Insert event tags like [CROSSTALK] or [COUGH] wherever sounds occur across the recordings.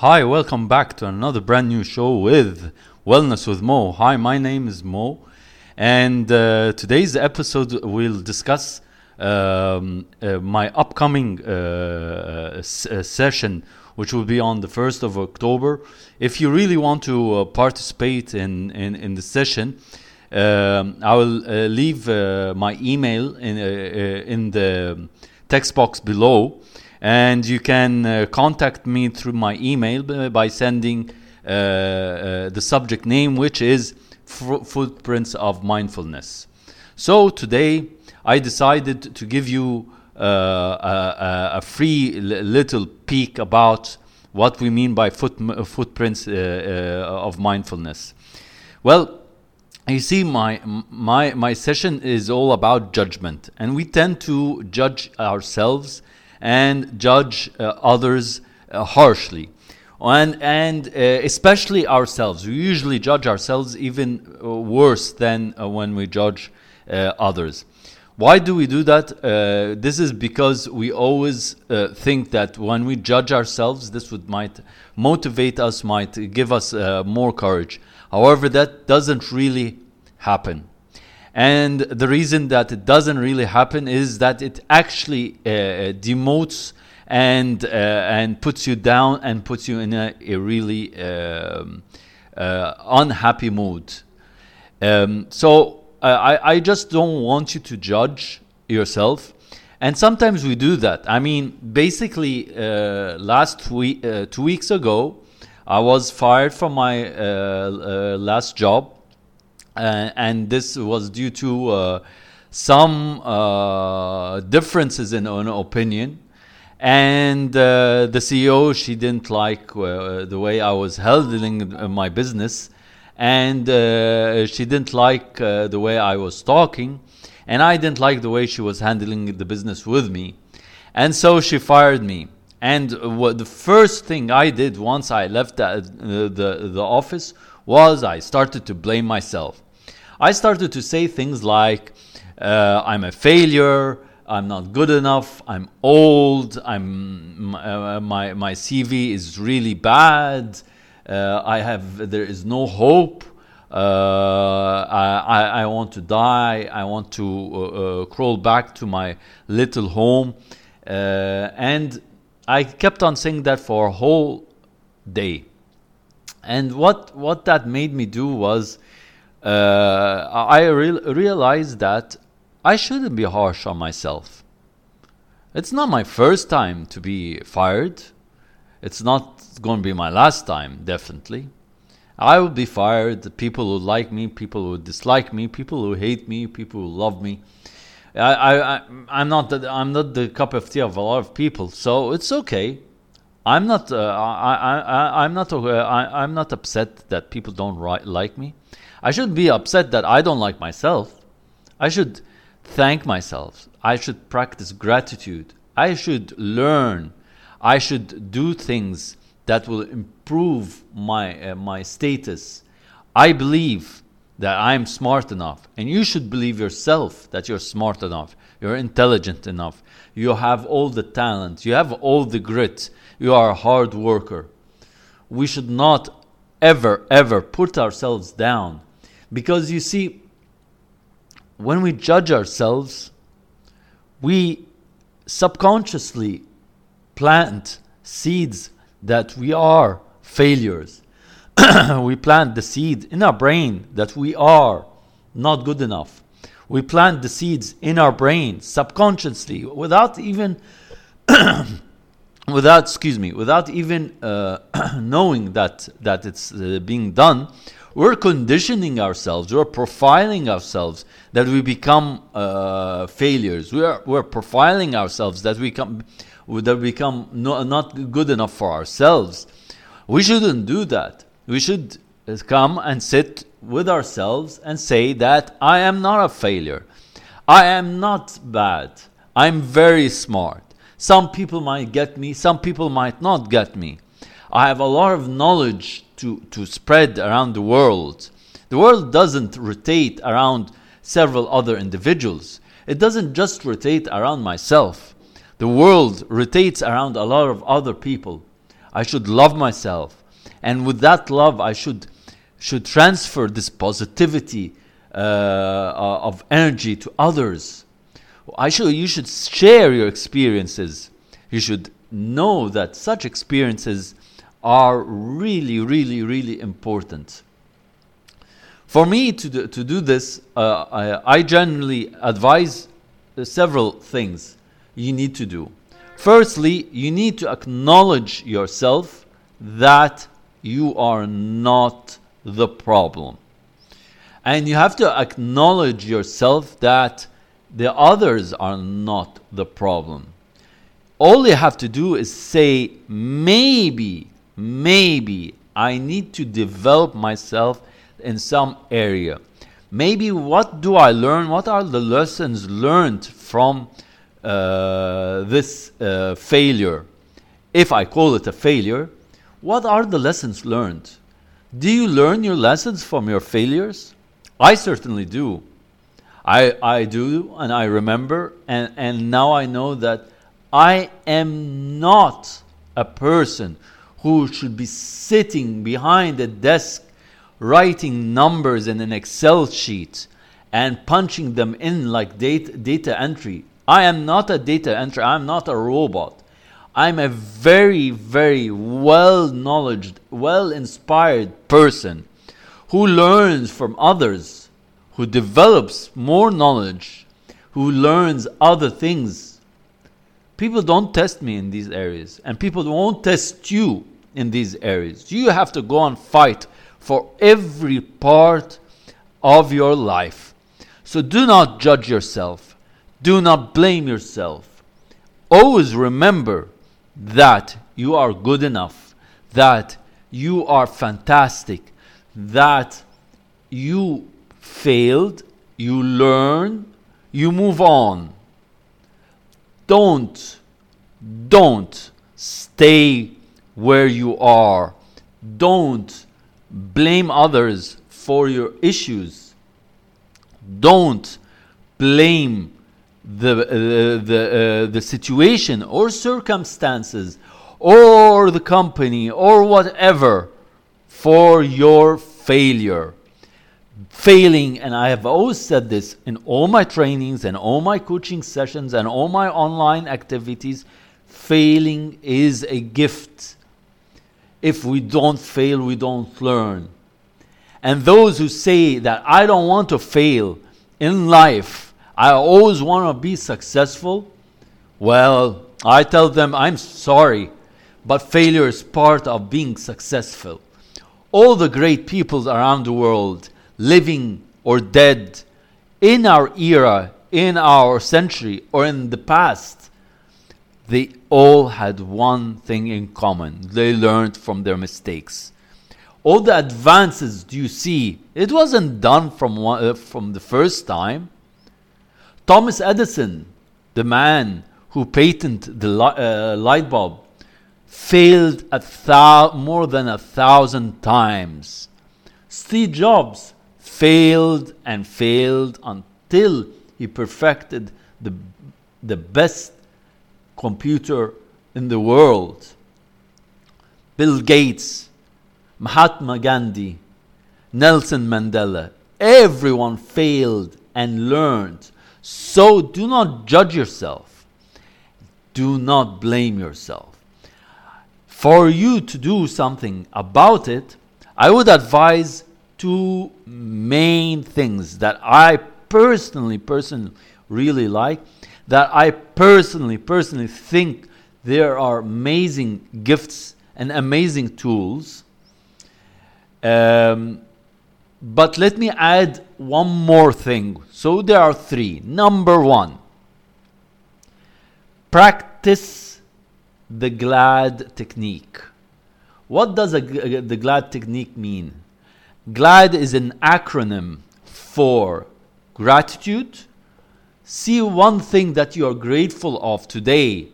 Hi, welcome back to another brand new show with Wellness with Mo. Hi, my name is Mo, and uh, today's episode will discuss um, uh, my upcoming uh, s- uh, session, which will be on the 1st of October. If you really want to uh, participate in, in, in the session, um, I will uh, leave uh, my email in, uh, uh, in the text box below and you can uh, contact me through my email by sending uh, uh, the subject name, which is Footprints of Mindfulness. So today I decided to give you uh, a, a, a free little peek about what we mean by foot, footprints uh, uh, of mindfulness. Well, you see, my my my session is all about judgment, and we tend to judge ourselves and judge uh, others uh, harshly, and and uh, especially ourselves. We usually judge ourselves even uh, worse than uh, when we judge others. Why do we do that? Uh, this is because we always uh, think that when we judge ourselves, this would might motivate us, might give us uh, more courage. However, that doesn't really happen. And the reason that it doesn't really happen is that it actually uh, demotes and uh, and puts you down and puts you in a, a really um, uh, unhappy mood. Um, so uh, I, I just don't want you to judge yourself. And sometimes we do that. I mean, basically, uh, last week, uh, two weeks ago, I was fired from my uh, uh, last job, uh, and this was due to uh, some uh, differences in, in opinion. And uh, the CEO, she didn't like uh, the way I was handling uh, my business, and uh, she didn't like uh, the way I was talking, and I didn't like the way she was handling the business with me. And so she fired me. And the first thing I did once I left the, uh, the, the office was I started to blame myself. I started to say things like, uh, I'm a failure, I'm not good enough, I'm old, I'm, uh, my, my CV is really bad, uh, I have, there is no hope. Uh, I, I, want to die. I want to uh, uh, crawl back to my little home. And I kept on saying that for a whole day. And what, what that made me do was uh, I real realized that I shouldn't be harsh on myself. It's not my first time to be fired. It's not going to be my last time, definitely. I will be fired. People who like me, people who dislike me, people who hate me, people who love me. I, I, I I'm not the, I'm not the cup of tea of a lot of people, so it's okay. I'm not uh, I, I, I I'm not uh, I, I'm not upset that people don't ri- like me. I shouldn't be upset that I don't like myself. I should thank myself. I should practice gratitude. I should learn. I should do things that will improve my uh, my status. I believe that I'm smart enough, and you should believe yourself that you're smart enough. You're intelligent enough. You have all the talent. You have all the grit. You are a hard worker. We should not ever ever put ourselves down because you see when we judge ourselves we subconsciously plant seeds that we are failures. [CLEARS THROAT] we plant the seed in our brain that we are not good enough. We plant the seeds in our brain subconsciously without even [CLEARS THROAT] without excuse me without even uh, [CLEARS THROAT] knowing that that it's uh, being done we're conditioning ourselves we're profiling ourselves that we become uh, failures. We're, we're profiling ourselves that we come that we become no, not good enough for ourselves. We shouldn't do that. We should uh, come and sit with ourselves and say that i am not a failure. I am not bad. I'm very smart. Some people might get me, some people might not get me. I have a lot of knowledge to, to spread around the world. The world doesn't rotate around several other individuals, it doesn't just rotate around myself. The world rotates around a lot of other people. I should love myself. And with that love, I should, should transfer this positivity uh, uh of energy to others. I should, you should share your experiences. You should know that such experiences are really, really, really important. For me to do, to do this, uh, I, I generally advise several things you need to do. Firstly, you need to acknowledge yourself that you are not the problem. And you have to acknowledge yourself that the others are not the problem. All you have to do is say, maybe, maybe I need to develop myself in some area. Maybe what do I learn? What are the lessons learned from uh, this uh, failure? If I call it a failure, what are the lessons learned? Do you learn your lessons from your failures? I certainly do. I, I do, and I remember, and, and now I know that I am not a person who should be sitting behind a desk writing numbers in an Excel sheet and punching them in like data, data entry. I am not a data entry, I'm not a robot. I'm a very, very well knowledged, well inspired person who learns from others, who develops more knowledge, who learns other things. People don't test me in these areas, and people won't test you in these areas. You have to go and fight for every part of your life. So do not judge yourself. Do not blame yourself. Always remember that you are good enough, that you are fantastic, that you failed, you learn, you move on. Don't, don't stay where you are. Don't blame others for your issues. Don't blame the, uh, the, uh, the situation or circumstances or the company or whatever for your failure. Failing, and I have always said this in all my trainings and all my coaching sessions and all my online activities failing is a gift if we don't fail, we don't learn. And those who say that I don't want to fail in life, I always want to be successful, well, I tell them I'm sorry, but failure is part of being successful. All the great peoples around the world, living or dead, in our era, in our century, or in the past, they all had one thing in common they learned from their mistakes. All the advances do you see, it wasn't done from, one, uh, from the first time. Thomas Edison, the man who patented the li- uh, light bulb, failed a thou- more than a thousand times. Steve Jobs failed and failed until he perfected the, the best computer in the world. Bill Gates, Mahatma Gandhi, Nelson Mandela, everyone failed and learned. So do not judge yourself. Do not blame yourself. For you to do something about it, I would advise two main things that I personally, personally really like that I personally, personally think there are amazing gifts and amazing tools. Um, but let me add one more thing. So there are three. Number one, practice the GLAD technique. What does a, the GLAD technique mean? GLAD is an acronym for gratitude, See one thing that you are grateful of today.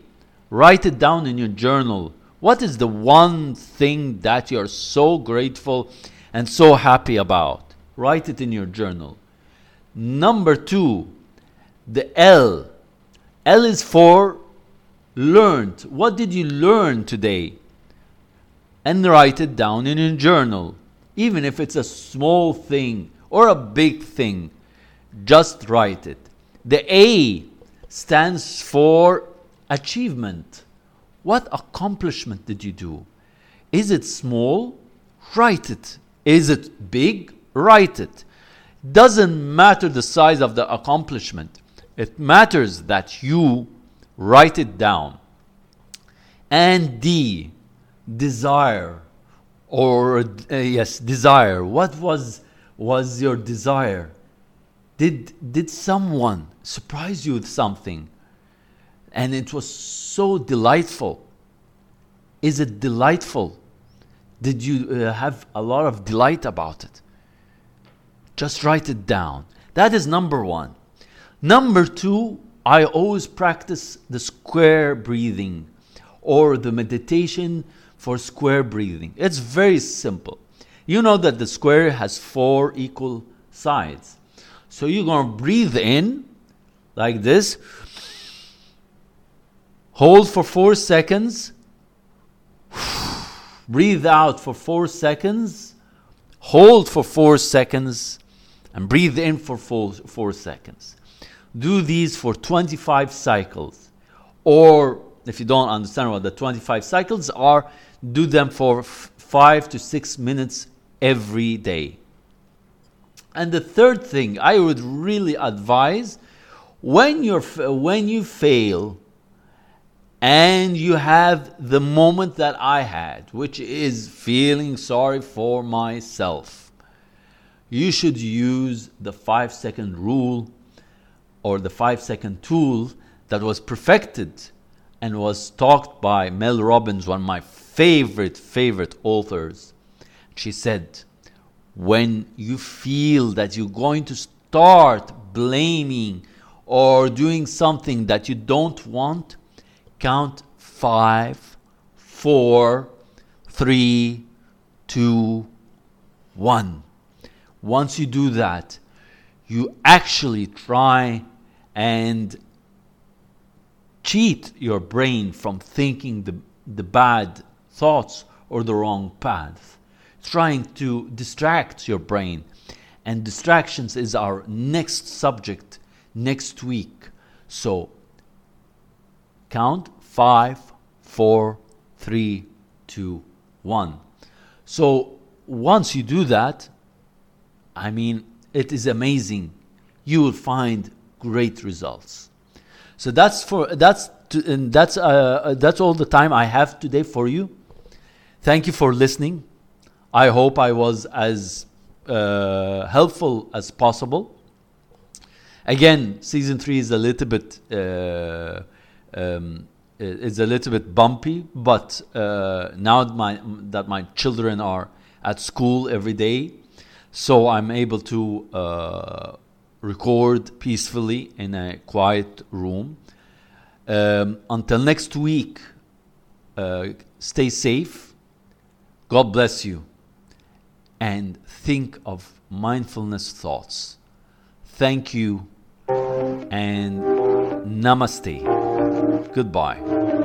Write it down in your journal. What is the one thing that you are so grateful and so happy about? Write it in your journal. Number two, the L. L is for learned. What did you learn today? and write it down in your journal. Even if it's a small thing or a big thing, just write it. The A stands for achievement. What accomplishment did you do? Is it small? Write it. Is it big? Write it. Doesn't matter the size of the accomplishment. It matters that you write it down. And D, desire or uh, yes, desire. What was was your desire? Did did someone surprise you with something? And it was so delightful. Is it delightful? Did you uh, have a lot of delight about it? Just write it down. That is number one. Number two, I always practice the square breathing or the meditation for square breathing. It's very simple. You know that the square has four equal sides. So you're going to breathe in like this, hold for four seconds, breathe out for four seconds, hold for four seconds, and breathe in for four, four seconds. Do these for 25 cycles. Or if you don't understand what the 25 cycles are, do them for f- five to six minutes every day. And the third thing I would really advise when you're when you fail and you have the moment that I had, which is feeling sorry for myself, you should use the five second rule or the five second tool that was perfected and was talked by Mel Robbins, one of my favorite, favorite authors. She said, when you feel that you're going to start blaming or doing something that you don't want, count five, four, three, two, one. Once you do that, you actually try and cheat your brain from thinking the, the bad thoughts or the wrong path. Trying to distract your brain. And distractions is our next subject next week. So count five, four, three, two, one. So once you do that, I mean, it is amazing. You will find great results. So that's for that's to, and that's uh, that's all the time I have today for you. Thank you for listening. I hope I was as uh, helpful as possible. Again, season three is a little bit uh, um, it's a little bit bumpy, but uh, now that my that my children are at school every day, so I'm able to uh, record peacefully in a quiet room. Um, until next week, uh, stay safe. God bless you, and think of mindfulness thoughts. Thank you, and namaste. Goodbye.